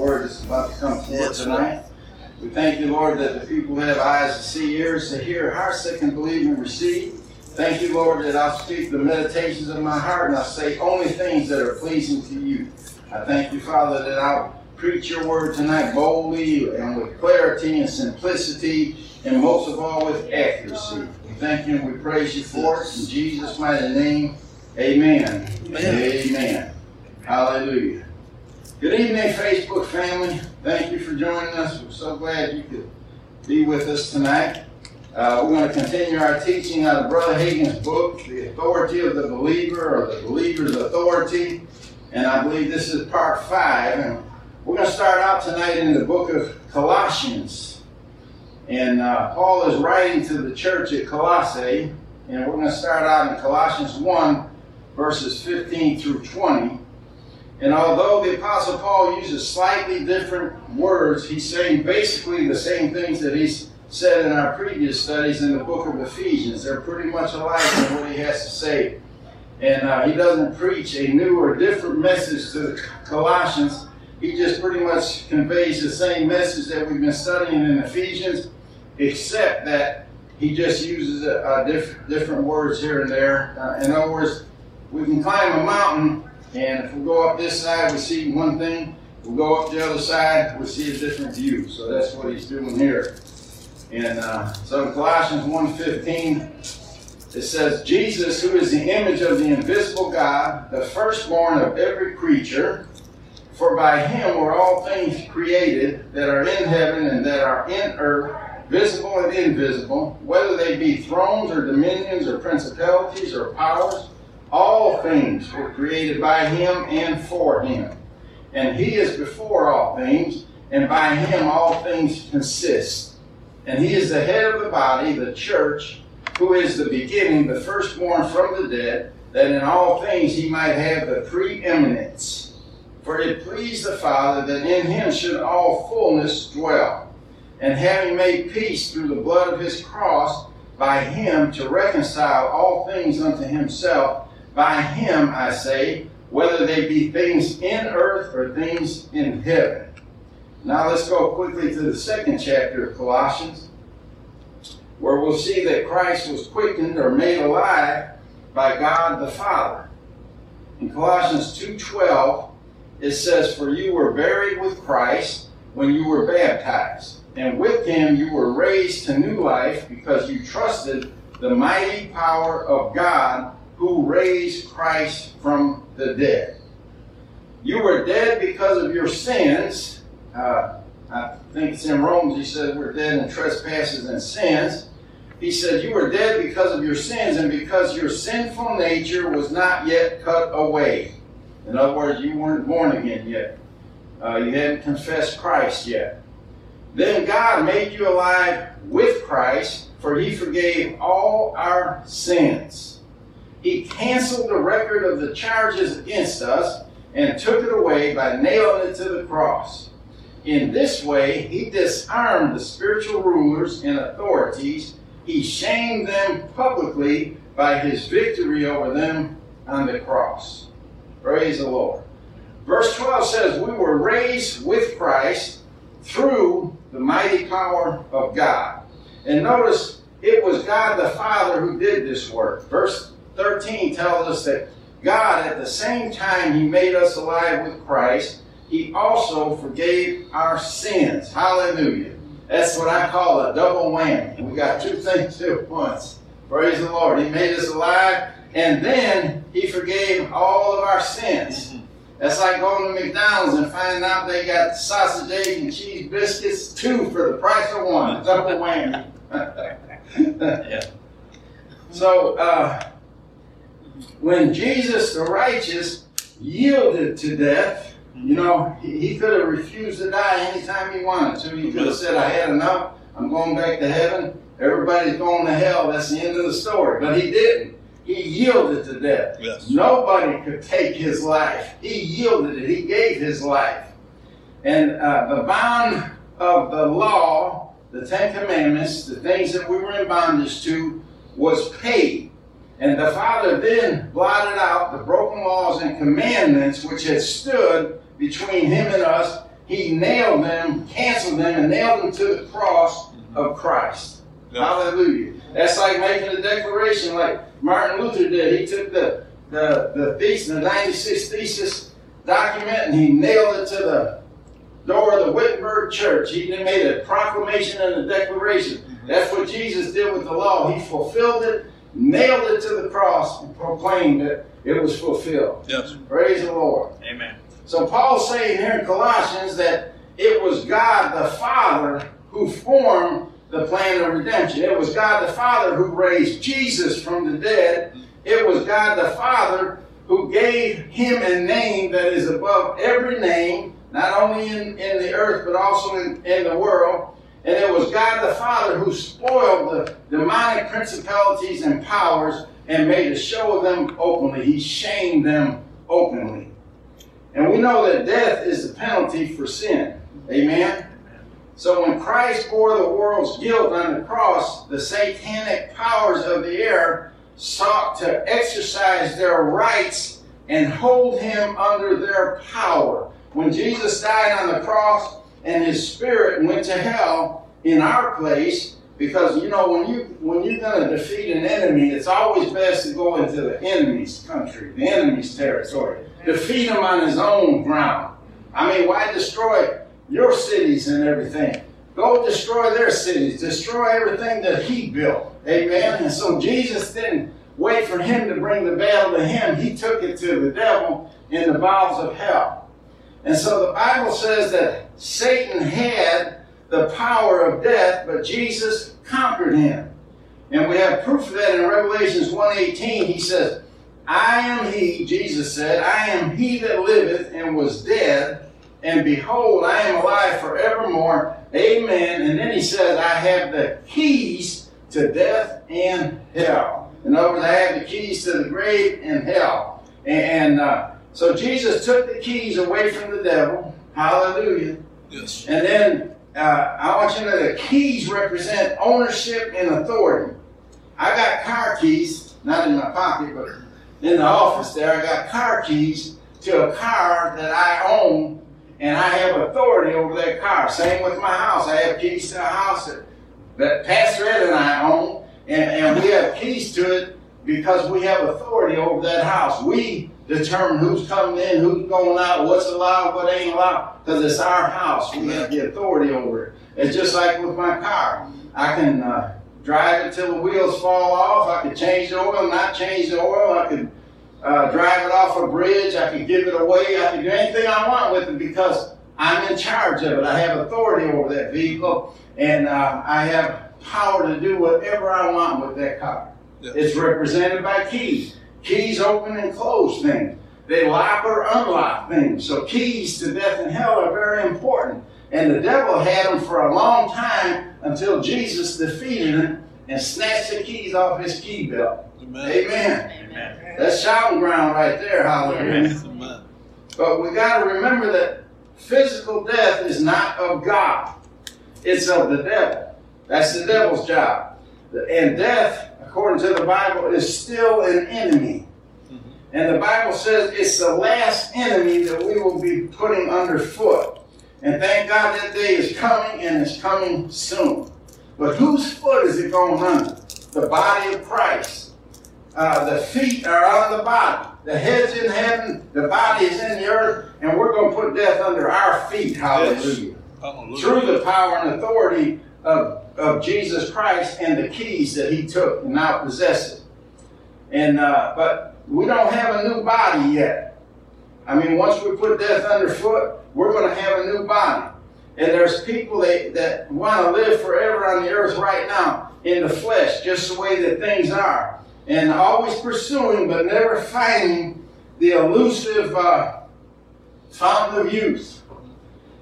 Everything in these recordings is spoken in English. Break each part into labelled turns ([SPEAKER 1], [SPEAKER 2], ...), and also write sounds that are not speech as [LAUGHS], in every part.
[SPEAKER 1] word that's about to come forth tonight. We thank you, Lord, that the people have eyes to see, ears to hear, hearts that can believe and receive. Thank you, Lord, that I'll speak the meditations of my heart and I'll say only things that are pleasing to you. I thank you, Father, that I'll preach your word tonight boldly and with clarity and simplicity and most of all with accuracy. We thank you and we praise you for it. In Jesus' mighty name, amen.
[SPEAKER 2] Amen.
[SPEAKER 1] Amen. Hallelujah. Good evening, Facebook family. Thank you for joining us. We're so glad you could be with us tonight. Uh, we're going to continue our teaching out of Brother Hagin's book, The Authority of the Believer, or The Believer's Authority. And I believe this is part five. And we're going to start out tonight in the book of Colossians. And uh, Paul is writing to the church at Colossae. And we're going to start out in Colossians 1, verses 15 through 20. And although the Apostle Paul uses slightly different words, he's saying basically the same things that he's said in our previous studies in the book of Ephesians. They're pretty much alike in what he has to say. And uh, he doesn't preach a new or different message to the Colossians. He just pretty much conveys the same message that we've been studying in Ephesians, except that he just uses a diff- different words here and there. Uh, in other words, we can climb a mountain and if we go up this side, we see one thing. We'll go up the other side, we see a different view. So that's what he's doing here. And uh, so in Colossians 1.15, it says, Jesus, who is the image of the invisible God, the firstborn of every creature, for by him were all things created that are in heaven and that are in earth, visible and invisible, whether they be thrones or dominions or principalities or powers. All things were created by him and for him. And he is before all things, and by him all things consist. And he is the head of the body, the church, who is the beginning, the firstborn from the dead, that in all things he might have the preeminence. For it pleased the Father that in him should all fullness dwell. And having made peace through the blood of his cross, by him to reconcile all things unto himself, by him, I say, whether they be things in earth or things in heaven. Now let's go quickly to the second chapter of Colossians, where we'll see that Christ was quickened or made alive by God the Father. In Colossians 2.12, it says, For you were buried with Christ when you were baptized, and with him you were raised to new life because you trusted the mighty power of God who raised Christ from the dead. You were dead because of your sins. Uh, I think it's in Romans, he said we're dead in trespasses and sins. He said you were dead because of your sins and because your sinful nature was not yet cut away. In other words, you weren't born again yet. Uh, you hadn't confessed Christ yet. Then God made you alive with Christ, for he forgave all our sins. He canceled the record of the charges against us and took it away by nailing it to the cross. In this way, he disarmed the spiritual rulers and authorities. He shamed them publicly by his victory over them on the cross. Praise the Lord. Verse 12 says, We were raised with Christ through the mighty power of God. And notice it was God the Father who did this work. Verse 13 tells us that God, at the same time He made us alive with Christ, He also forgave our sins. Hallelujah. That's what I call a double whammy. We got two things at once. Praise the Lord. He made us alive, and then He forgave all of our sins. That's like going to McDonald's and finding out they got sausage, egg, and cheese biscuits, two for the price of one. Double whammy. [LAUGHS]
[SPEAKER 2] Yeah.
[SPEAKER 1] So, uh, when Jesus the righteous yielded to death You know, he, he could have refused to die anytime he wanted to. He could have said, I had enough. I'm going back to heaven. Everybody's going to hell. That's the end of the story. But he didn't. He yielded to death.
[SPEAKER 3] Yes.
[SPEAKER 1] Nobody could take his life. He yielded it. He gave his life. And uh, the bond of the law, the Ten Commandments, the things that we were in bondage to, was paid. And the Father then blotted out the broken laws and commandments which had stood between him and us. He nailed them, canceled them, and nailed them to the cross of Christ.
[SPEAKER 3] Yeah.
[SPEAKER 1] Hallelujah. That's like making a declaration like Martin Luther did. He took the, the, the thesis, the 96 thesis document, and he nailed it to the door of the Wittenberg church. He made a proclamation and a declaration. Mm-hmm. That's what Jesus did with the law. He fulfilled it, nailed it to the cross, and proclaimed that it was fulfilled.
[SPEAKER 3] Yes.
[SPEAKER 1] Praise the Lord.
[SPEAKER 2] Amen.
[SPEAKER 1] So Paul's saying here in Colossians that it was God the Father who formed the plan of redemption. It was God the Father who raised Jesus from the dead. It was God the Father who gave him a name that is above every name, not only in, in the earth, but also in, in the world. And it was God the Father who spoiled the demonic principalities and powers and made a show of them openly. He shamed them openly. And we know that death is the penalty for sin. Amen? So when Christ bore the world's guilt on the cross, the satanic powers of the air sought to exercise their rights and hold him under their power. When Jesus died on the cross and his spirit went to hell in our place, because you know when you when you're going to defeat an enemy, it's always best to go into the enemy's country, the enemy's territory. Defeat him on his own ground. I mean, why destroy your cities and everything? Go destroy their cities, destroy everything that he built. Amen. And so Jesus didn't wait for him to bring the battle to him. He took it to the devil in the bowels of hell. And so the Bible says that Satan had the power of death, but Jesus conquered him. And we have proof of that in Revelations 1.18. He says, I am he, Jesus said, I am he that liveth and was dead, and behold, I am alive forevermore. Amen. And then he says, I have the keys to death and hell. In other words, I have the keys to the grave and hell. And uh, so Jesus took the keys away from the devil. Hallelujah.
[SPEAKER 3] Yes.
[SPEAKER 1] And then uh, I want you to know that keys represent ownership and authority. I got car keys, not in my pocket, but in the office there. I got car keys to a car that I own, and I have authority over that car. Same with my house. I have keys to a house that, that Pastor Ed and I own, and, and we have keys to it because we have authority over that house. We determine who's coming in, who's going out, what's allowed, what ain't allowed, because it's our house. We have the authority over it. It's just like with my car. I can uh, drive it till the wheels fall off. I can change the oil, not change the oil. I could uh, drive it off a bridge. I could give it away. I could do anything I want with it because I'm in charge of it. I have authority over that vehicle, and uh, I have power to do whatever I want with that car.
[SPEAKER 3] Yes.
[SPEAKER 1] It's represented by keys. Keys open and close things. They lock or unlock things. So keys to death and hell are very important. And the devil had them for a long time until Jesus defeated him and snatched the keys off his key belt.
[SPEAKER 3] Amen.
[SPEAKER 1] Amen.
[SPEAKER 2] Amen.
[SPEAKER 1] That's shouting ground right there, hallelujah.
[SPEAKER 3] Amen.
[SPEAKER 1] But we got to remember that physical death is not of God, it's of the devil. That's the devil's job. And death, according to the Bible, is still an enemy. And the Bible says it's the last enemy that we will be putting underfoot. And thank God that day is coming and it's coming soon. But whose foot is it going under? The body of Christ. Uh, the feet are on the body. The head's in heaven, the body is in the earth, and we're going to put death under our feet. Hallelujah.
[SPEAKER 3] Hallelujah.
[SPEAKER 1] Through the power and authority of, of Jesus Christ and the keys that he took and now possesses. And uh, but we don't have a new body yet. I mean, once we put death underfoot, we're going to have a new body. And there's people that, that want to live forever on the earth right now in the flesh, just the way that things are. And always pursuing, but never finding the elusive uh, fountain of youth.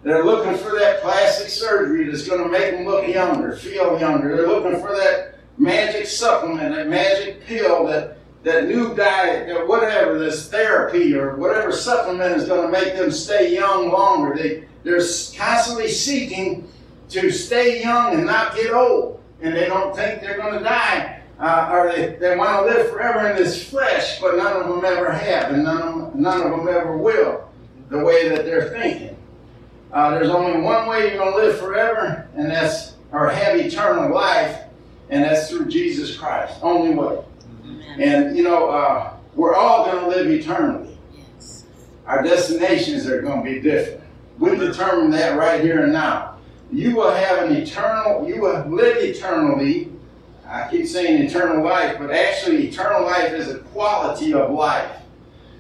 [SPEAKER 1] They're looking for that plastic surgery that's going to make them look younger, feel younger. They're looking for that magic supplement, that magic pill, that that new diet, or whatever, this therapy or whatever supplement is going to make them stay young longer. They, they're constantly seeking to stay young and not get old. And they don't think they're going to die. Uh, or they, they want to live forever in this flesh, but none of them ever have, and none of none of them ever will, the way that they're thinking. Uh, there's only one way you're going to live forever, and that's, or have eternal life, and that's through Jesus Christ. Only way. And, you know, uh, we're all going to live eternally. Yes. Our destinations are going to be different. We determine that right here and now. You will have an eternal, you will live eternally. I keep saying eternal life, but actually, eternal life is a quality of life.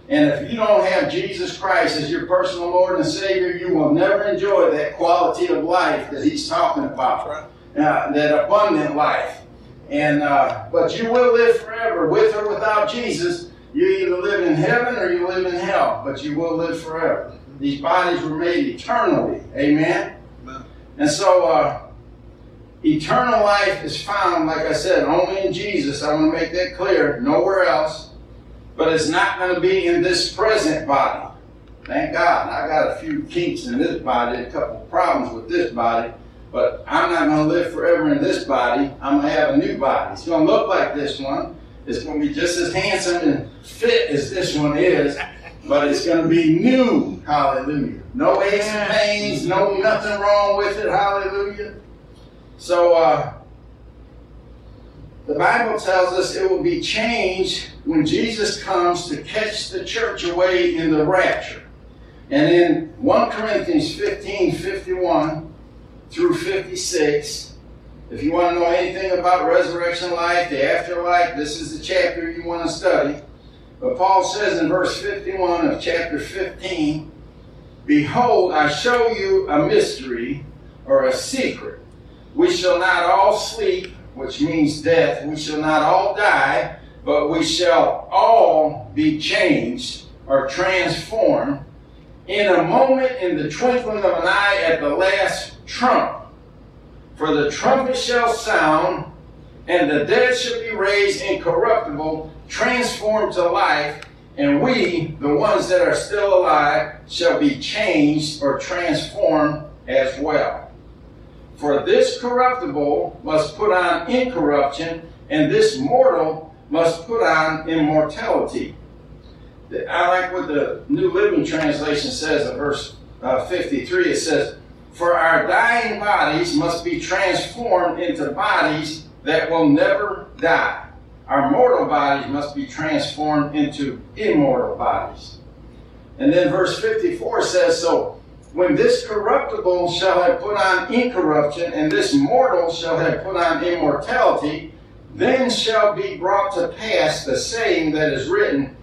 [SPEAKER 1] And if you don't have Jesus Christ as your personal Lord and Savior, you will never enjoy that quality of life that He's talking about. Uh, that abundant life. And uh, but you will live forever with or without Jesus. You either live in heaven or you live in hell, but you will live forever. These bodies were made eternally. Amen. Amen. And so uh, eternal life is found, like I said, only in Jesus. I want to make that clear. Nowhere else. But it's not going to be in this present body. Thank God. I got a few kinks in this body, a couple problems with this body. But I'm not going to live forever in this body. I'm going to have a new body. It's going to look like this one. It's going to be just as handsome and fit as this one is, but it's going to be new. Hallelujah. No aches and pains, no nothing wrong with it. Hallelujah. So, uh, the Bible tells us it will be changed when Jesus comes to catch the church away in the rapture. And in 1 Corinthians 15 51, through 56. If you want to know anything about resurrection life, the afterlife, this is the chapter you want to study. But Paul says in verse 51 of chapter 15, Behold, I show you a mystery or a secret. We shall not all sleep, which means death. We shall not all die, but we shall all be changed or transformed in a moment, in the twinkling of an eye, at the last trump. For the trumpet shall sound, and the dead shall be raised incorruptible, transformed to life, and we, the ones that are still alive, shall be changed or transformed as well. For this corruptible must put on incorruption, and this mortal must put on immortality. I like what the New Living Translation says in verse uh, 53. It says, For our dying bodies must be transformed into bodies that will never die. Our mortal bodies must be transformed into immortal bodies. And then verse 54 says, So when this corruptible shall have put on incorruption, and this mortal shall have put on immortality, then shall be brought to pass the saying that is written,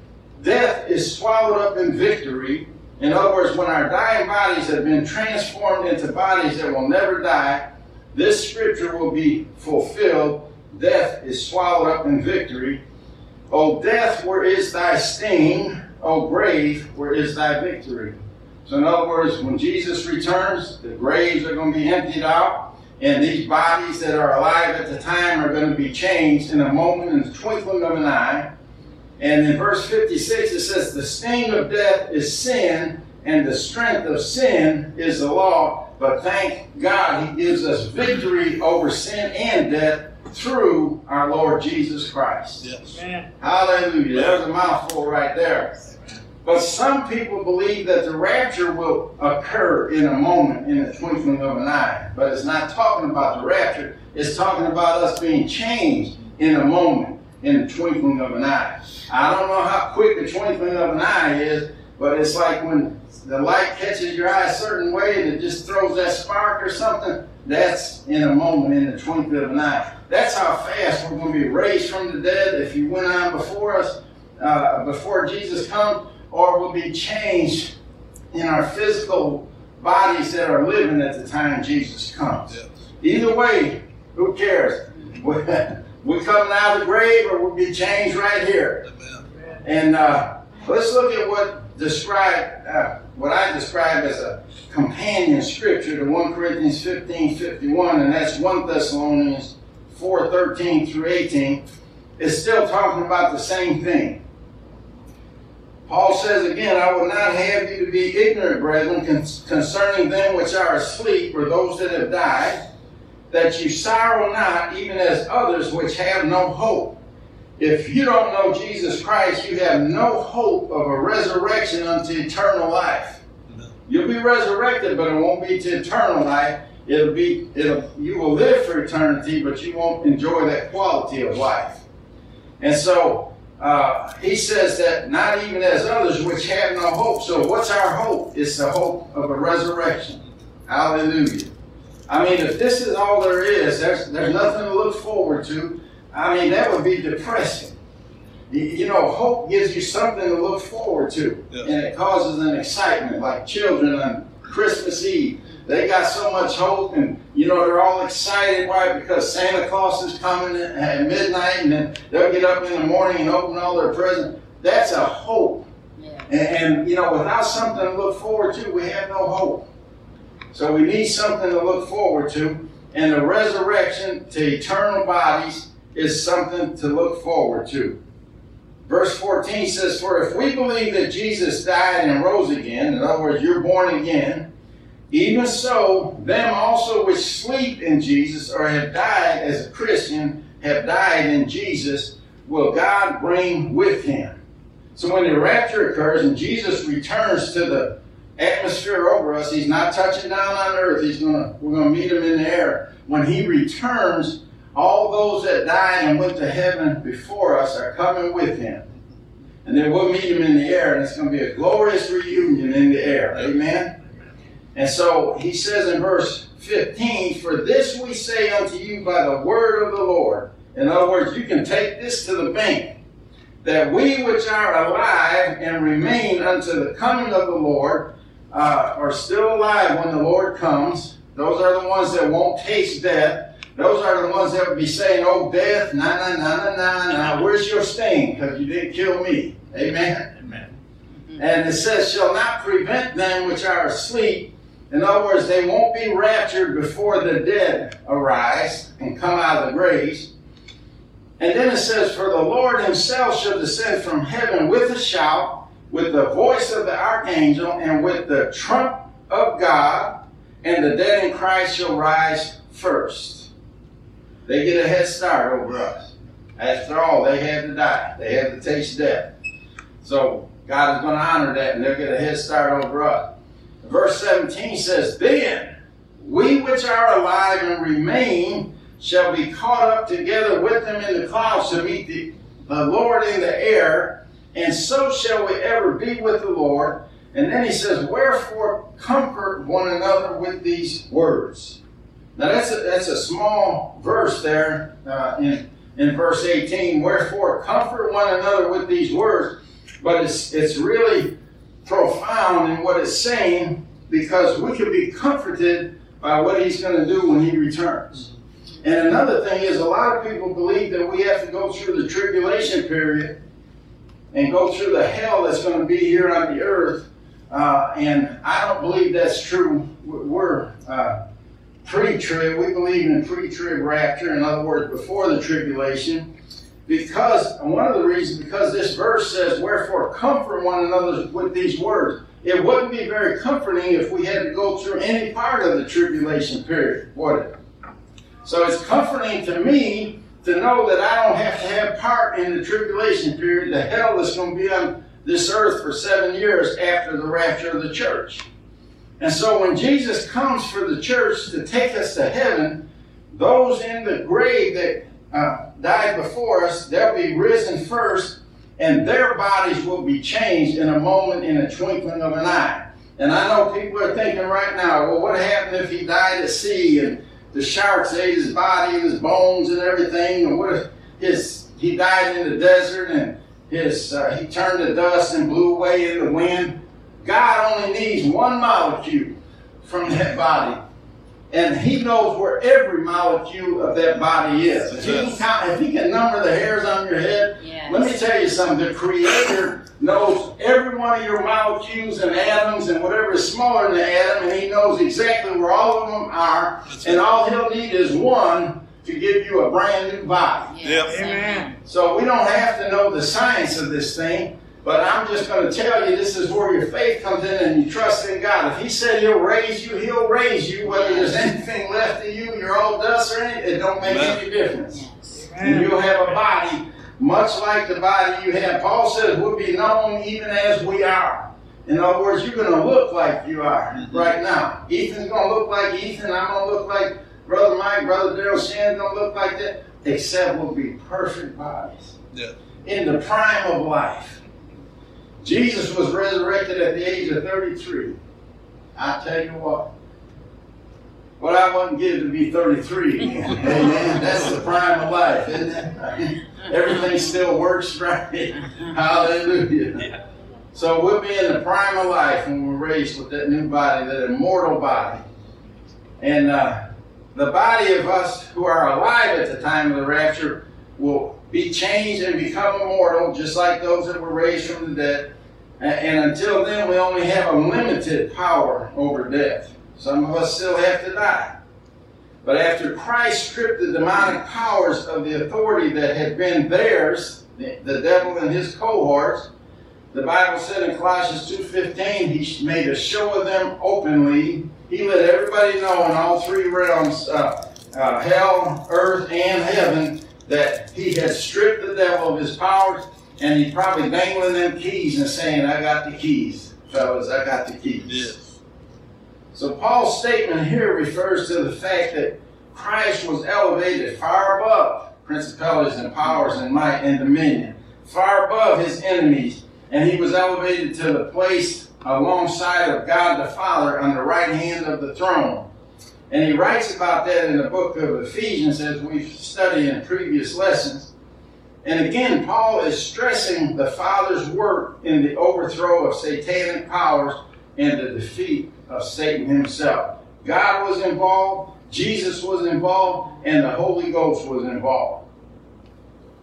[SPEAKER 1] death is swallowed up in victory. In other words, when our dying bodies have been transformed into bodies that will never die, this scripture will be fulfilled. Death is swallowed up in victory. O death, where is thy sting? O grave, where is thy victory? So, in other words, when Jesus returns, the graves are going to be emptied out, and these bodies that are alive at the time are going to be changed in a moment, in the twinkling of an eye. And in verse 56, it says, The sting of death is sin, and the strength of sin is the law. But thank God he gives us victory over sin and death through our Lord Jesus Christ. Yes. Amen. Hallelujah. There's a mouthful right there. But some people believe that the rapture will occur in a moment, in the twinkling of an eye. But it's not talking about the rapture, it's talking about us being changed in a moment, in the twinkling of an eye. I don't know how quick the twinkling of an eye is, but it's like when the light catches your eye a certain way and it just throws that spark or something. That's in a moment, in the twinkling of an eye. That's how fast we're going to be raised from the dead if you went on before us, uh, before Jesus comes, or we'll be changed in our physical bodies that are living at the time Jesus comes. Either way, who cares? [LAUGHS] We're coming out of the grave or we'll be changed right here. And uh, let's look at what describe uh, what I describe as a companion scripture to 1 Corinthians 15 51, and that's 1 Thessalonians 4 13 through 18, is still talking about the same thing. Paul says again, I would not have you to be ignorant, brethren, concerning them which are asleep or those that have died, that you sorrow not, even as others which have no hope. If you don't know Jesus Christ, you have no hope of a resurrection unto eternal life. You'll be resurrected, but it won't be to eternal life. It'll be it'll you will live for eternity, but you won't enjoy that quality of life. And so uh, he says that not even as others which have no hope. So what's our hope? It's the hope of a resurrection. Hallelujah. I mean, if this is all there is, there's there's nothing to look forward to. I mean, that would be depressing. You know, hope gives you something to look forward to, and it causes an excitement, like children on Christmas Eve. They got so much hope, and you know they're all excited. Why? Because Santa Claus is coming at midnight, and then they'll get up in the morning and open all their presents. That's a hope. Yeah. And, and you know, without something to look forward to, we have no hope. So we need something to look forward to, and the resurrection to eternal bodies is something to look forward to. Verse 14 says, For if we believe that Jesus died and rose again, in other words, you're born again, even so, them also which sleep in Jesus or have died as a Christian have died in Jesus, will God bring with him. So when the rapture occurs and Jesus returns to the atmosphere over us, he's not touching down on earth. He's gonna we're gonna meet him in the air. When he returns, all those that died and went to heaven before us are coming with him. And then we'll meet him in the air, and it's to be a glorious reunion in the air. Amen? And so he says in verse 15, For this we say unto you by the word of the Lord. In other words, you can take this to the bank. That we which are alive and remain unto the coming of the Lord uh, are still alive when the Lord comes. Those are the ones that won't taste death those are the ones that would be saying, Oh, death, na na na na na na, where's your sting? Because you didn't kill me. Amen. Amen. And it says, Shall not prevent them which are asleep. In other words, they won't be raptured before the dead arise and come out of the graves. And then it says, For the Lord himself shall descend from heaven with a shout, with the voice of the archangel, and with the trump of God, and the dead in Christ shall rise first. They get a head start over us. After all, they had to die. They had to taste death. So God is going to honor that and they'll get a head start over us. Verse 17 says, Then we which are alive and remain shall be caught up together with them in the clouds to meet the, the Lord in the air, and so shall we ever be with the Lord. And then he says, Wherefore comfort one another with these words. Now that's a, that's a small verse there uh, in, in verse 18. Wherefore, comfort one another with these words. But it's, it's really profound in what it's saying because we can be comforted by what he's going to do when he returns. And another thing is, a lot of people believe that we have to go through the tribulation period and go through the hell that's going to be here on the earth. Uh, and I don't believe that's true. We're uh, pre-trib. We believe in pre-trib rapture. In other words, before the tribulation. Because one of the reasons, because this verse says, "Wherefore comfort one another with these words." It wouldn't be very comforting if we had to go through any part of the tribulation period, would it? So it's comforting to me to know that I don't have to have part in the tribulation period, the hell that's going to be on this earth for seven years after the rapture of the church. And so when Jesus comes for the church to take us to heaven, those in the grave that uh, died before us, they'll be risen first, and their bodies will be changed in a moment, in a twinkling of an eye. And I know people are thinking right now, well, what happened if he died at sea and the sharks ate his body and his bones and everything? And what if his he died in the desert and his uh, he turned to dust and blew away in the wind? God only needs one molecule from that body. And he knows where every molecule of that body is. If he can, count, if he can number the hairs on your head, yes. let me tell you something. The Creator knows every every one of your molecules and atoms and whatever is smaller than the atom, and He knows exactly where all of them are. And all He'll need is one to give you a brand new body.
[SPEAKER 2] Yep.
[SPEAKER 3] Amen.
[SPEAKER 1] So we don't have to know the science of this thing, but I'm just going to tell you this is where your faith comes in and you trust in God. If He said He'll raise you, He'll raise you. Whether there's anything left of you, you're all dust or anything, it don't make
[SPEAKER 2] Amen.
[SPEAKER 1] any difference.
[SPEAKER 3] Yes.
[SPEAKER 1] And you'll have a body much like the body you have. Paul says we'll be known even as we are. In other words, you're going to look like you are right now. Ethan's going to look like Ethan. I'm going to look like Brother Mike. Brother Daryl Shannon's going to look like that. Except we'll be perfect bodies.
[SPEAKER 2] Yeah.
[SPEAKER 1] In the prime of life. Jesus was resurrected at the age of 33. I tell you what. What I wouldn't give to be 33. [LAUGHS] Amen. That's the prime of life, isn't it? Everything still works right. Hallelujah.
[SPEAKER 2] Yeah.
[SPEAKER 1] So we'll be in the prime of life when we're raised with that new body, that immortal body. And uh, the body of us who are alive at the time of the rapture will be changed and become immortal, just like those that were raised from the dead. And until then, we only have a limited power over death. Some of us still have to die. But after Christ stripped the demonic powers of the authority that had been theirs, the, the devil and his cohorts, the Bible said in Colossians 2.15, he made a show of them openly. He let everybody know in all three realms, uh, uh, hell, earth, and heaven, that he had stripped the devil of his powers, and he's probably dangling them keys and saying, I got the keys, fellas, I got the keys.
[SPEAKER 2] Yes.
[SPEAKER 1] So Paul's statement here refers to the fact that Christ was elevated far above principalities and powers and might and dominion, far above his enemies, and he was elevated to the place alongside of God the Father on the right hand of the throne. And he writes about that in the book of Ephesians as we've studied in previous lessons. And again, Paul is stressing the Father's work in the overthrow of satanic powers and the defeat of Satan himself. God was involved, Jesus was involved, and the Holy Ghost was involved.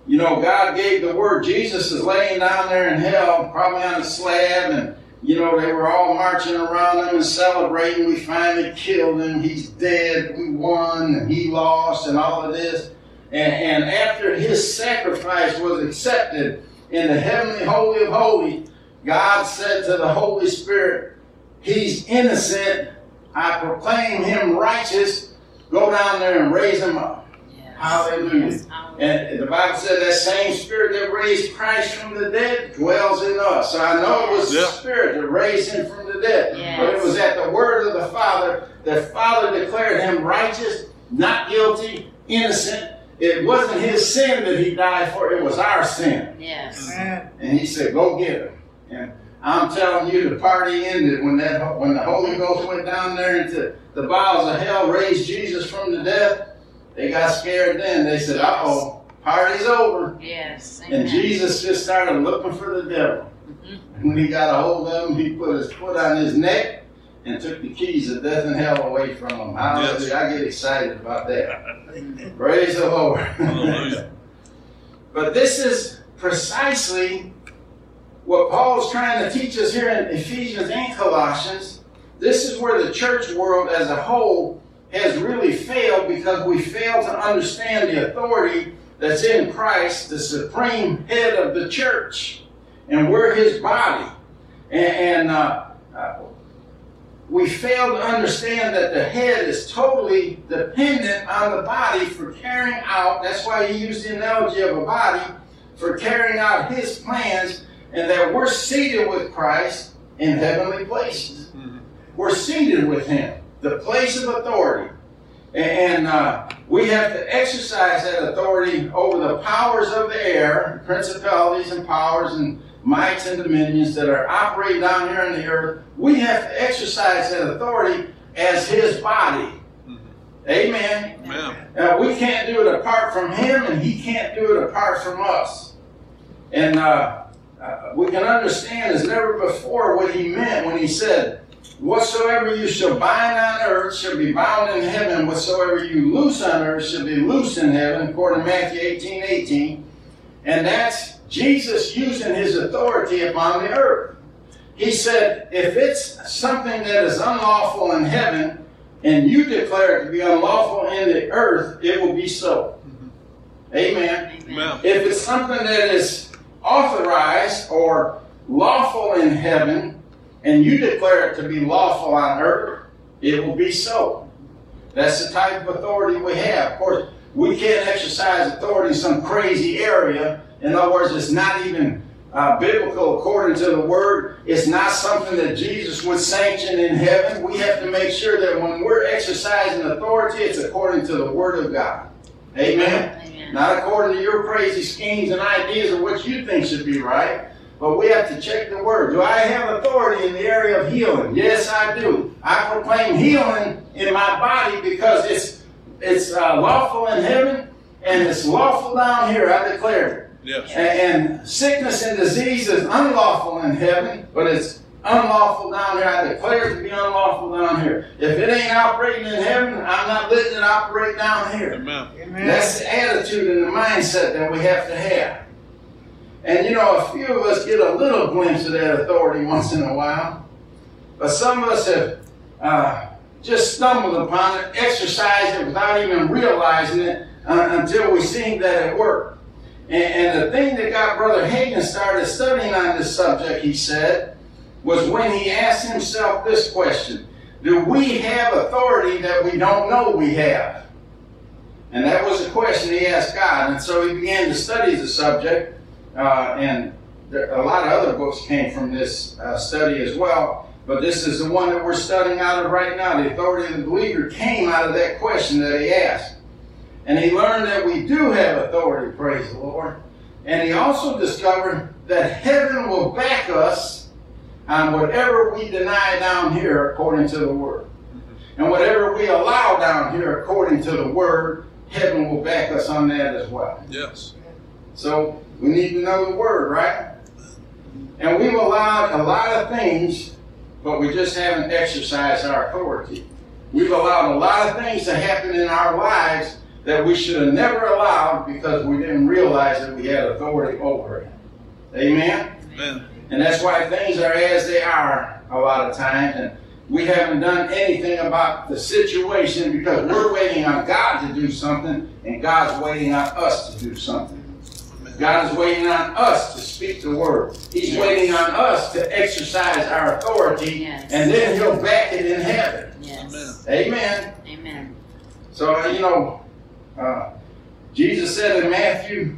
[SPEAKER 1] You know, God gave the word. Jesus is laying down there in hell, probably on a slab, and you know, they were all marching around him and celebrating. We finally killed him. He's dead. We won, and he lost, and all of this. And, and after his sacrifice was accepted in the heavenly holy of holies, God said to the Holy Spirit, He's innocent. I proclaim him righteous. Go down there and raise him up.
[SPEAKER 3] Yes.
[SPEAKER 1] Hallelujah.
[SPEAKER 3] Yes. Hallelujah.
[SPEAKER 1] And the Bible said that same spirit that raised Christ from the dead dwells in us. So I know it was
[SPEAKER 2] Yeah.
[SPEAKER 1] the spirit that raised him from the dead.
[SPEAKER 3] Yes.
[SPEAKER 1] But it was at the word of the Father that Father declared him righteous, not guilty, innocent. It wasn't his sin that he died for, it was our sin.
[SPEAKER 3] Yes.
[SPEAKER 1] And he said, Go get him. And I'm telling you, the party ended when that when the Holy Ghost went down there into the bowels of hell, raised Jesus from the dead. They got scared then. They said, Uh oh, party's over.
[SPEAKER 3] Yes.
[SPEAKER 1] And Jesus just started looking for the devil.
[SPEAKER 3] Mhm.
[SPEAKER 1] When he got a hold of him, he put his foot on his neck and took the keys of death and hell away from them. Hallelujah.
[SPEAKER 2] Yes.
[SPEAKER 1] I get excited about that. [LAUGHS] Praise the Lord. [LAUGHS] But this is precisely what Paul's trying to teach us here in Ephesians and Colossians. This is where the church world as a whole has really failed because we fail to understand the authority that's in Christ, the supreme head of the church, and we're his body. And, and uh, uh, we fail to understand that the head is totally dependent on the body for carrying out, that's why he used the analogy of a body, for carrying out his plans, and that we're seated with Christ in heavenly places.
[SPEAKER 2] Mhm.
[SPEAKER 1] We're seated with him, the place of authority. And uh, we have to exercise that authority over the powers of the air, principalities and powers and mights and dominions that are operating down here on the earth. We have to exercise that authority as his body.
[SPEAKER 2] Mhm.
[SPEAKER 1] Amen.
[SPEAKER 2] Amen.
[SPEAKER 1] Uh, we can't do it apart from him, and he can't do it apart from us. And uh, uh, we can understand as never before what he meant when he said, Whatsoever you shall bind on earth shall be bound in heaven. Whatsoever you loose on earth shall be loose in heaven, according to Matthew 18 18. And that's Jesus using his authority upon the earth. he said, if it's something that is unlawful in heaven and you declare it to be unlawful in the earth, it will be so. Amen.
[SPEAKER 3] Amen.
[SPEAKER 1] If it's something that is authorized or lawful in heaven and you declare it to be lawful on earth, it will be so. That's the type of authority we have. Of course, we can't exercise authority in some crazy area. In other words, it's not even uh, biblical according to the word. It's not something that Jesus would sanction in heaven. We have to make sure that when we're exercising authority, it's according to the word of God. Amen.
[SPEAKER 4] Amen.
[SPEAKER 1] Not according to your crazy schemes and ideas of what you think should be right. But we have to check the word. Do I have authority in the area of healing? Yes, I do. I proclaim healing in my body because it's it's uh, lawful in heaven and it's lawful down here. I declare it.
[SPEAKER 3] Yes.
[SPEAKER 1] And, and sickness and disease is unlawful in heaven, but it's unlawful down here. I declare it to be unlawful down here. If it ain't operating in heaven, I'm not letting it operate down here.
[SPEAKER 3] Amen.
[SPEAKER 1] That's the attitude and the mindset that we have to have. And you know, a few of us get a little glimpse of that authority once in a while, but some of us have uh, just stumbled upon it, exercised it without even realizing it uh, until we seen that it worked. And, and the thing that got Brother Hagin started studying on this subject, he said, was when he asked himself this question Do we have authority that we don't know we have? And that was the question he asked God. And so he began to study the subject. Uh, and there, a lot of other books came from this uh, study as well. But this is the one that we're studying out of right now. The authority of the believer came out of that question that he asked. And he learned that we do have authority, praise the Lord. And he also discovered that heaven will back us on whatever we deny down here according to the Word. And whatever we allow down here according to the Word, heaven will back us on that as well.
[SPEAKER 3] Yes.
[SPEAKER 1] So we need to know the Word, right? And we've allowed a lot of things, but we just haven't exercised our authority. We've allowed a lot of things to happen in our lives that we should have never allowed because we didn't realize that we had authority over it. Amen?
[SPEAKER 3] Amen.
[SPEAKER 1] And that's why things are as they are a lot of times. And we haven't done anything about the situation because we're waiting on God to do something and God's waiting on us to do something. God is waiting on us to speak the word. He's waiting on us to exercise our authority
[SPEAKER 4] Yes.
[SPEAKER 1] and then he'll back it in heaven.
[SPEAKER 4] Yes.
[SPEAKER 1] Amen.
[SPEAKER 4] Amen.
[SPEAKER 1] So, uh, you know, uh, Jesus said in Matthew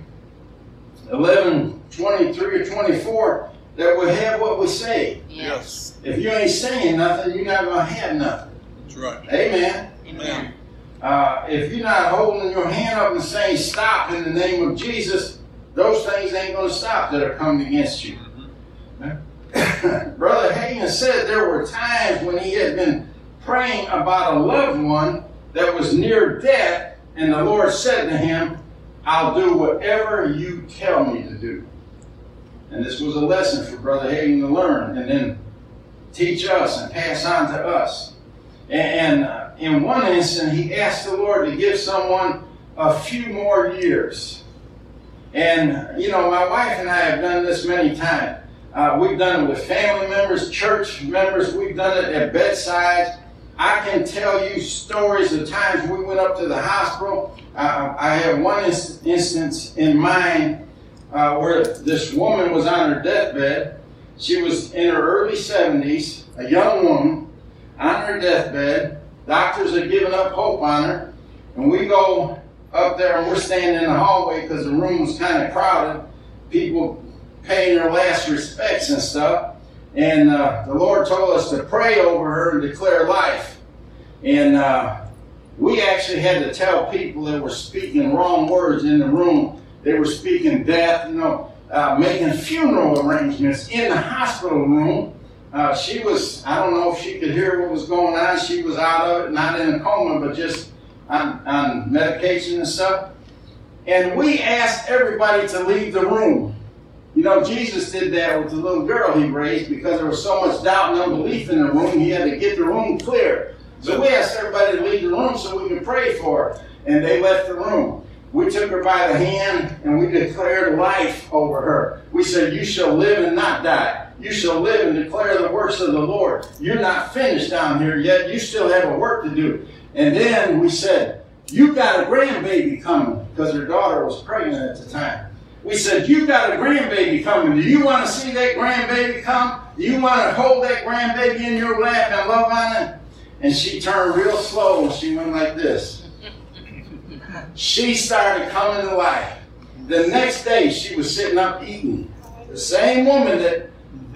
[SPEAKER 1] 11, 23 or 24 that we have what we say.
[SPEAKER 4] Yes.
[SPEAKER 1] If you ain't saying nothing, you're not going to have nothing.
[SPEAKER 3] That's right.
[SPEAKER 1] Amen.
[SPEAKER 4] Amen.
[SPEAKER 1] Uh, if you're not holding your hand up and saying stop in the name of Jesus, those things ain't going to stop that are coming against you. [LAUGHS] Brother Hagin said there were times when he had been praying about a loved one that was near death, and the Lord said to him, I'll do whatever you tell me to do. And this was a lesson for Brother Hagin to learn and then teach us and pass on to us. And, uh, in one instant, he asked the Lord to give someone a few more years. And, you know, my wife and I have done this many times. Uh, we've done it with family members, church members, we've done it at bedsides. I can tell you stories of times we went up to the hospital. Uh, I have one ins- instance in mind uh, where this woman was on her deathbed. She was in her early 70s, a young woman, on her deathbed. Doctors had given up hope on her. And we go up there and we're standing in the hallway because the room was kind of crowded. People paying their last respects and stuff. And uh, the Lord told us to pray over her and declare life. And uh, we actually had to tell people that were speaking wrong words in the room. They were speaking death, you know, uh, making funeral arrangements in the hospital room. Uh, she was, I don't know if she could hear what was going on. She was out of it, not in a coma, but just on, on medication and stuff. And we asked everybody to leave the room. You know, Jesus did that with the little girl he raised because there was so much doubt and unbelief in the room. He had to get the room clear. So we asked everybody to leave the room so we could pray for her. And they left the room. We took her by the hand and we declared life over her. We said, You shall live and not die. you shall live and declare the works of the Lord. You're not finished down here yet. You still have a work to do. And then we said, You got a grandbaby coming, because her daughter was pregnant at the time. We said, You've got a grandbaby coming. Do you want to see that grandbaby come? Do you want to hold that grandbaby in your lap and love on it? And she turned real slow and she went like this. She started coming to life. The next day she was sitting up eating. The same woman that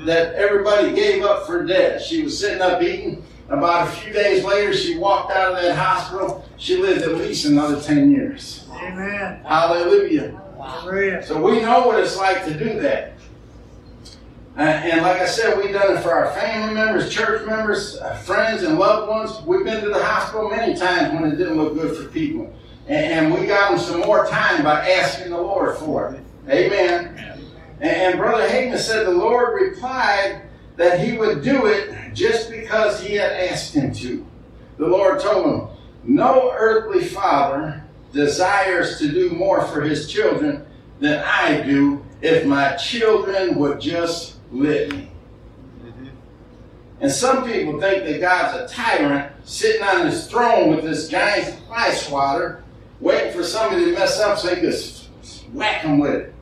[SPEAKER 1] that everybody gave up for dead. She was sitting up eating. About a few days later, she walked out of that hospital. She lived at least another 10 years.
[SPEAKER 3] Amen.
[SPEAKER 1] Hallelujah. So we know what it's like to do that. Uh, and like I said, we've done it for our family members, church members, uh, friends, and loved ones. We've been to the hospital many times when it didn't look good for people. And, and we got them some more time by asking the Lord for it. Amen. And, and Brother Hagin said the Lord replied that he would do it just because he had asked him to. The Lord told him, No earthly father desires to do more for his children than I do if my children would just let me. And some people think that God's a tyrant sitting on his throne with this giant fly swatter, waiting for somebody to mess up so he could whack them with it.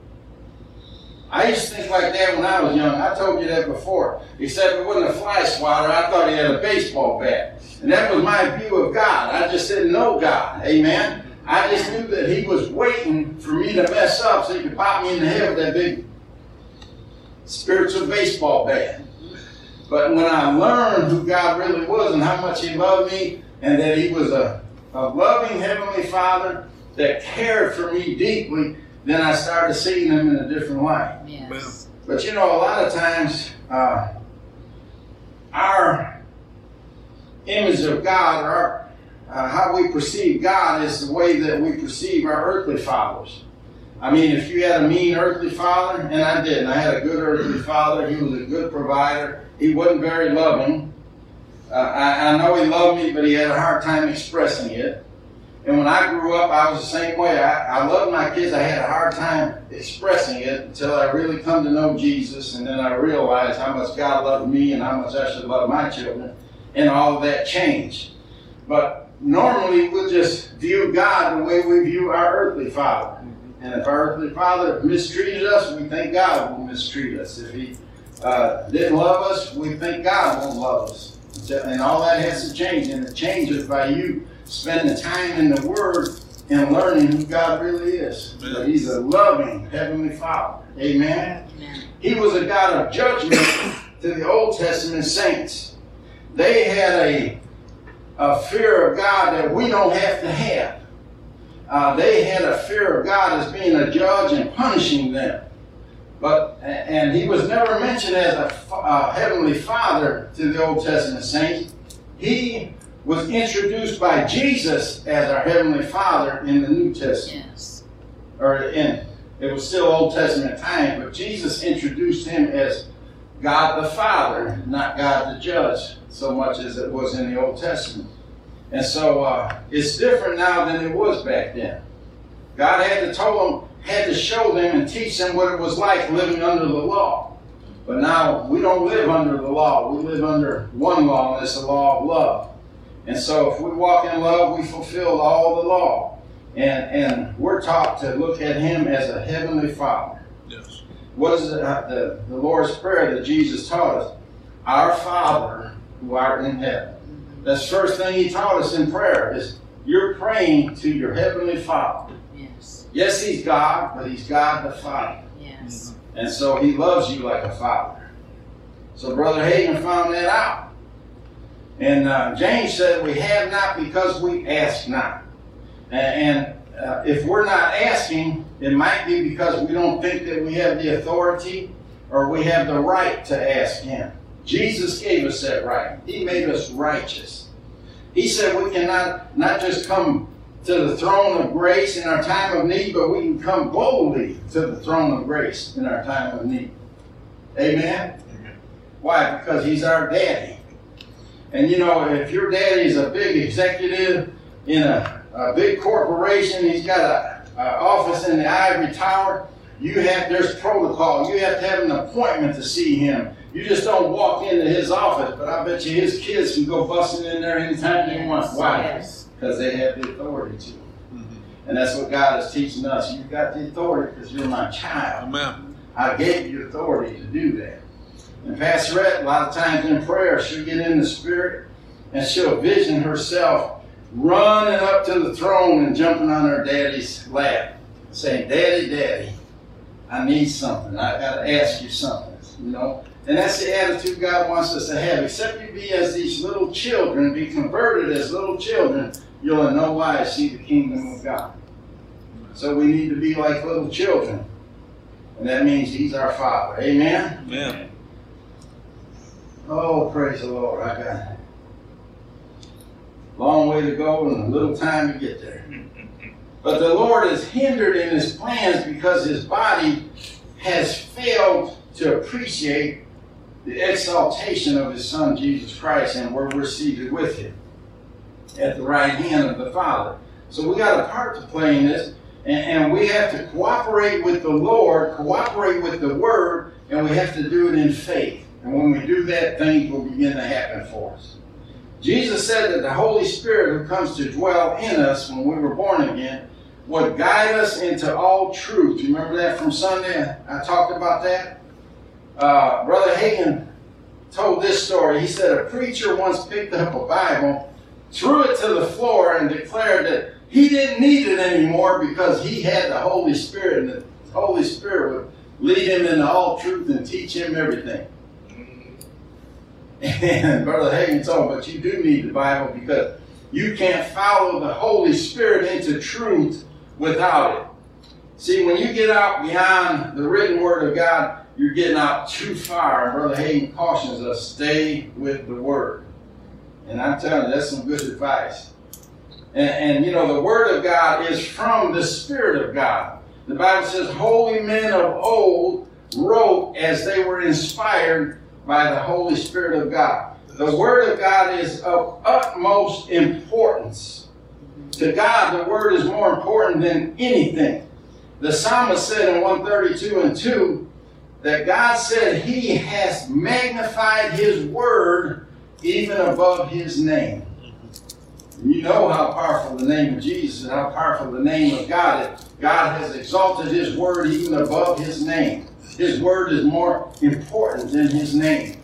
[SPEAKER 1] I used to think like that when I was young. I told you that before. Except it wasn't a fly swatter. I thought he had a baseball bat. And that was my view of God. I just didn't know God. Amen. I just knew that he was waiting for me to mess up so he could pop me in the head with that big spiritual baseball bat. But when I learned who God really was and how much he loved me and that he was a, a loving heavenly father that cared for me deeply, then I started seeing him in a different light.
[SPEAKER 4] Yes.
[SPEAKER 1] But you know, a lot of times, uh, our image of God, or our, uh, how we perceive God, is the way that we perceive our earthly fathers. I mean, if you had a mean earthly father, and I didn't, I had a good earthly father. He was a good provider. He wasn't very loving. Uh, I, I know he loved me, but he had a hard time expressing it. And when I grew up, I was the same way. I, I loved my kids. I had a hard time expressing it until I really come to know Jesus. And then I realized how much God loved me and how much I should love my children. And all that changed. But normally we'll just view God the way we view our earthly father. And if our earthly father mistreated us, we think God will mistreat us. If he uh, didn't love us, we think God won't love us. And all that has to change. And it changes by you spending time in the Word and learning who God really is. That He's a loving Heavenly Father. Amen.
[SPEAKER 4] Amen.
[SPEAKER 1] He was a God of judgment to the Old Testament saints. They had a, a fear of God that we don't have to have. Uh, they had a fear of God as being a judge and punishing them. But and he was never mentioned as a, a heavenly father to the Old Testament saints. He was introduced by Jesus as our heavenly father in the New Testament
[SPEAKER 4] Yes.
[SPEAKER 1] or in it was still Old Testament time, but Jesus introduced him as God the Father, not God the Judge, so much as it was in the Old Testament. And so uh, it's different now than it was back then. God had to tell them, had to show them and teach them what it was like living under the law. But now we don't live under the law. We live under one law, and it's the law of love. And so if we walk in love, we fulfill all the law. And, and we're taught to look at him as a heavenly father.
[SPEAKER 5] Yes.
[SPEAKER 1] What is the, the, the Lord's Prayer that Jesus taught us? Our Father who art in heaven. That's the first thing he taught us in prayer is you're praying to your heavenly Father.
[SPEAKER 4] Yes.
[SPEAKER 1] Yes, he's God, but he's God the Father.
[SPEAKER 4] Yes.
[SPEAKER 1] And so he loves you like a father. So Brother Hagin found that out. And uh, James said, We have not because we ask not. A- And uh, if we're not asking, it might be because we don't think that we have the authority or we have the right to ask Him. Jesus gave us that right. He made us righteous. He said we cannot not just come to the throne of grace in our time of need, but we can come boldly to the throne of grace in our time of need. Amen? Why? Because He's our daddy. And you know, if your daddy is a big executive in a, a big corporation, he's got an office in the ivory tower, You have there's protocol. You have to have an appointment to see him. You just don't walk into his office, but I bet you his kids can go busting in there anytime they want. Why? Because they have the authority to. Mm-hmm. And that's what God is teaching us. You've got the authority because you're my child.
[SPEAKER 3] Amen.
[SPEAKER 1] I gave you authority to do that. And Pastor Pastorette, a lot of times in prayer, she'll get in the spirit and she'll vision herself running up to the throne and jumping on her daddy's lap, saying, Daddy, Daddy, I need something. I got to ask you something. You know, and that's the attitude God wants us to have. Except you be as these little children, be converted as little children, you'll in no wise see the kingdom of God. So we need to be like little children. And that means He's our Father. Amen?
[SPEAKER 3] Amen.
[SPEAKER 1] Oh, praise the Lord. I got a long way to go and a little time to get there. But the Lord is hindered in His plans because His body has failed to appreciate the exaltation of his son Jesus Christ and where we're seated with him at the right hand of the Father. So we got a part to play in this, and, and, we have to cooperate with the Lord, cooperate with the Word, and we have to do it in faith. And when we do that, things will begin to happen for us. Jesus said that the Holy Spirit who comes to dwell in us when we were born again would guide us into all truth. You remember that from Sunday? I talked about that uh, Brother Hagin told this story. He said a preacher once picked up a Bible, threw it to the floor, and declared that he didn't need it anymore because he had the Holy Spirit, and the Holy Spirit would lead him into all truth and teach him everything. [LAUGHS] And Brother Hagin told him, but you do need the Bible because you can't follow the Holy Spirit into truth without it. See, when you get out beyond the written Word of God, you're getting out too far. Brother Hagin cautions us, stay with the word. And I'm telling you, that's some good advice. And, and, you know, the word of God is from the Spirit of God. The Bible says, holy men of old wrote as they were inspired by the Holy Spirit of God. The word of God is of utmost importance. To God, the word is more important than anything. The psalmist said in 132 and 2, that God said He has magnified His word even above His name. You know how powerful the name of Jesus and how powerful the name of God is. God has exalted His word even above His name. His word is more important than His name.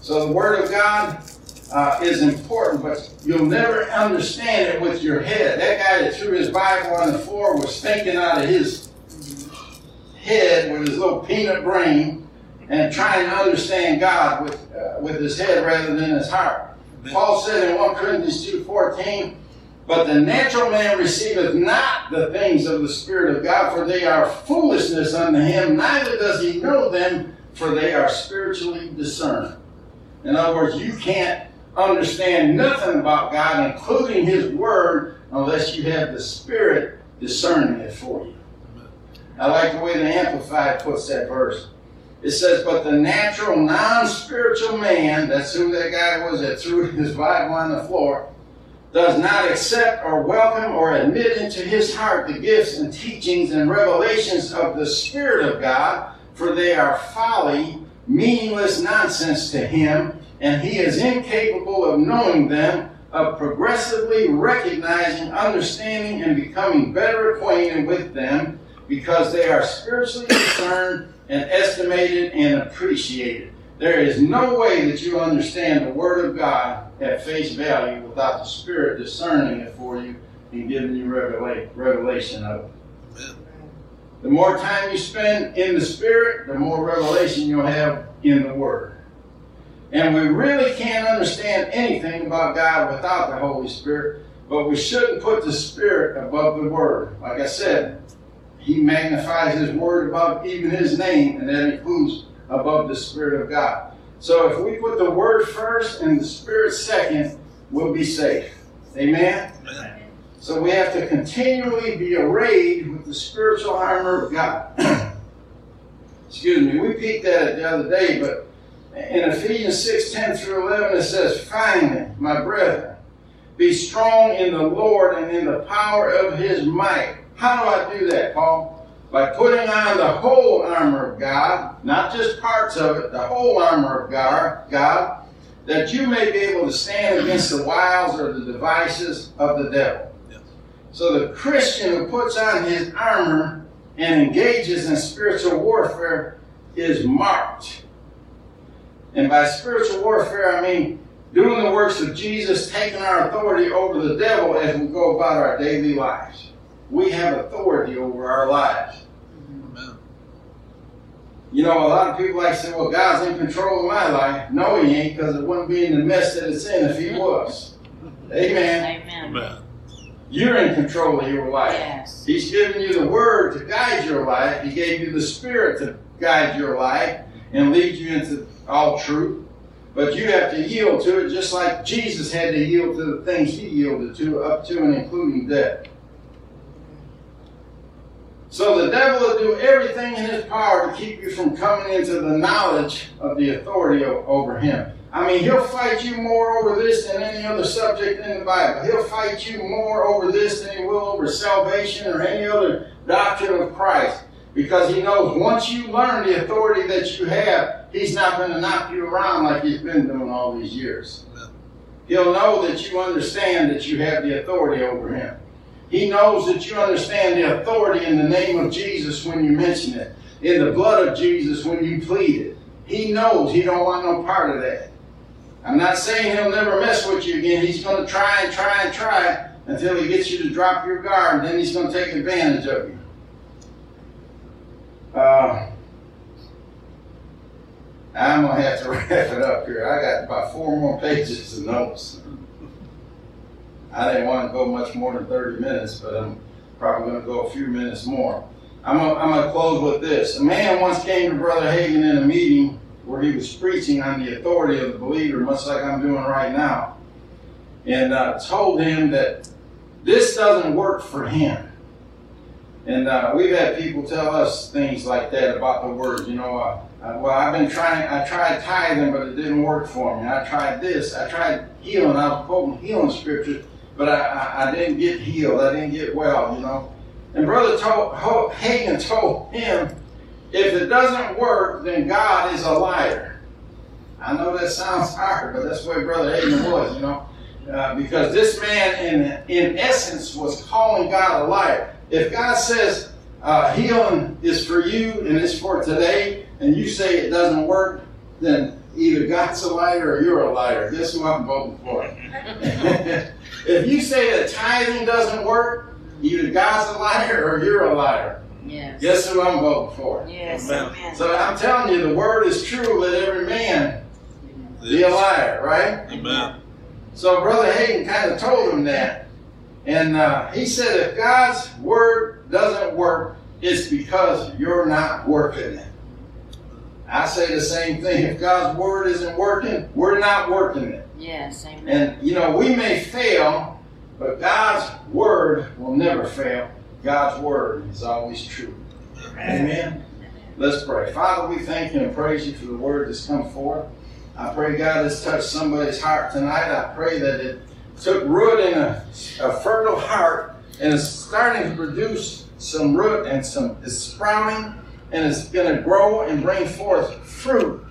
[SPEAKER 1] So the word of God uh, is important, but you'll never understand it with your head. That guy that threw his Bible on the floor was thinking out of his head with his little peanut brain and trying to understand God with, uh, with his head rather than his heart. Paul said in 1 Corinthians 2.14, But the natural man receiveth not the things of the Spirit of God, for they are foolishness unto him, neither does he know them, for they are spiritually discerned. In other words, you can't understand nothing about God, including His Word, unless you have the Spirit discerning it for you. I like the way the Amplified puts that verse. It says, But the natural, non spiritual man, that's who that guy was that threw [LAUGHS] his Bible on the floor, does not accept or welcome or admit into his heart the gifts and teachings and revelations of the Spirit of God, for they are folly, meaningless nonsense to him, and he is incapable of knowing them, of progressively recognizing, understanding, and becoming better acquainted with them because they are spiritually discerned and estimated and appreciated. There is no way that you understand the Word of God at face value without the Spirit discerning it for you and giving you revelation of it. The more time you spend in the Spirit, the more revelation you'll have in the Word. And we really can't understand anything about God without the Holy Spirit, but we shouldn't put the Spirit above the Word. Like I said, he magnifies his word above even his name, and that includes above the Spirit of God. So if we put the word first and the Spirit second, we'll be safe. Amen? So we have to continually be arrayed with the spiritual armor of God. [CLEARS THROAT] Excuse me, we peeked at it the other day, but in Ephesians 6 10 through 11, it says, Finally, my brethren, be strong in the Lord and in the power of his might how do I do that, Paul? by putting on the whole armor of God, not just parts of it, the whole armor of God, God, that you may be able to stand against the wiles or the devices of the devil. So the Christian who puts on his armor and engages in spiritual warfare is marked. And by spiritual warfare, I mean doing the works of Jesus, taking our authority over the devil as we go about our daily lives. We have authority over our lives. Amen. You know, a lot of people like to say, well, God's in control of my life. No, he ain't, because it wouldn't be in the mess that it's in if he was. Amen. Amen. You're in control of your life. Yes. He's given you the word to guide your life. He gave you the spirit to guide your life and lead you into all truth. But you have to yield to it just like Jesus had to yield to the things he yielded to, up to and including death. So the devil will do everything in his power to keep you from coming into the knowledge of the authority over him. I mean, he'll fight you more over this than any other subject in the Bible. He'll fight you more over this than he will over salvation or any other doctrine of Christ. Because he knows once you learn the authority that you have, he's not going to knock you around like he's been doing all these years. He'll know that you understand that you have the authority over him. He knows that you understand the authority in the name of Jesus when you mention it, in the blood of Jesus when you plead it. He knows he don't want no part of that. I'm not saying he'll never mess with you again. He's going to try and try and try until he gets you to drop your guard, and then he's going to take advantage of you. Uh, I'm going to have to [LAUGHS] wrap it up here. I got about four more pages of notes. I didn't want to go much more than 30 minutes, but I'm probably going to go a few minutes more. I'm going, to, close with this. A man once came to Brother Hagin in a meeting where he was preaching on the authority of the believer, much like I'm doing right now, and uh, told him that this doesn't work for him. And uh, we've had people tell us things like that about the word. You know, uh, uh, well, I've been trying. I tried tithing, but it didn't work for me. I tried this. I tried healing. I was quoting healing scriptures, but I, I, I didn't get healed. I didn't get well. You know. And brother told Hagin told him, if it doesn't work, then God is a liar. I know that sounds hard, but that's where brother Hagin was. You know. Uh, because this man, in in essence, was calling God a liar. If God says uh, healing is for you and it's for today, and you say it doesn't work, then either God's a liar or you're a liar. Guess who I'm voting for? [LAUGHS] if you say that tithing doesn't work, either God's a liar or you're a liar. Yes. Guess who I'm voting for? Yes. Amen. So I'm telling you, the word is true. Let every man be a liar, right? Amen. So Brother Hagin kind of told him that. And uh, he said, if God's word doesn't work, it's because you're not working it. I say the same thing. If God's word isn't working, we're not working it. Yes, amen. And you know, we may fail, but God's word will never fail. God's word is always true. Amen. amen. Let's pray. Father, we thank you and praise you for the word that's come forth. I pray God has touched somebody's heart tonight. I pray that it took root in a, a fertile heart and is starting to produce some root and some is sprouting and it's going to grow and bring forth fruit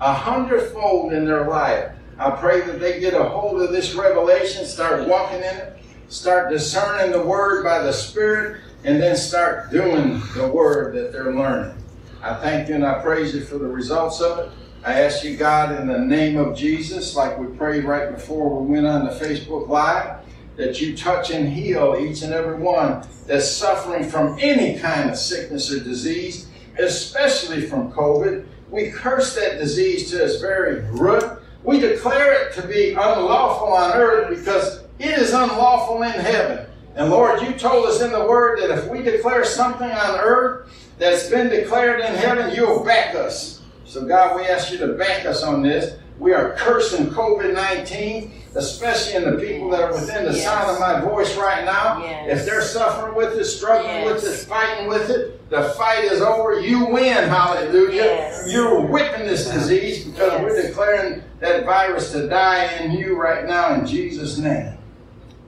[SPEAKER 1] a hundredfold in their life. I pray that they get a hold of this revelation, start walking in it, start discerning the word by the Spirit, and then start doing the word that they're learning. I thank you and I praise you for the results of it. I ask you, God, in the name of Jesus, like we prayed right before we went on the Facebook Live, that you touch and heal each and every one that's suffering from any kind of sickness or disease, especially from COVID. We curse that disease to its very root. We declare it to be unlawful on earth because it is unlawful in heaven. And Lord, you told us in the Word that if we declare something on earth that's been declared in heaven, you'll back us. So, God, we ask you to back us on this. We are cursing COVID 19, especially in the people that are within the yes. sound of my voice right now. Yes. If they're suffering with it, struggling yes. with it, fighting with it, the fight is over. You win. Hallelujah. You're whipping this disease because we're declaring that virus to die in you right now in Jesus' name.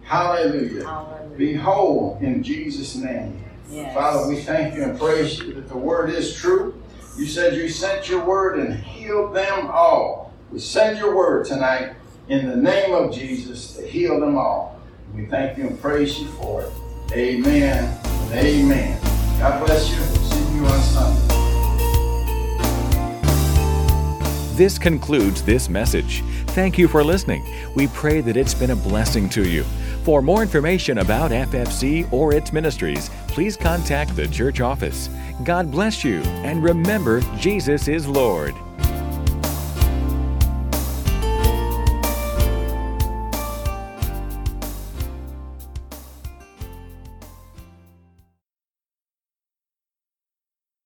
[SPEAKER 1] Hallelujah. Hallelujah. Be whole in Jesus' name. Father, we thank you and praise you that the word is true. You said you sent your word and healed them all. We send your word tonight in the name of Jesus to heal them all. We thank you and praise you for it. Amen amen. God bless you. See you on Sunday.
[SPEAKER 6] This concludes this message. Thank you for listening. We pray that it's been a blessing to you. For more information about FFC or its ministries, please contact the church office. God bless you, and remember, Jesus is Lord.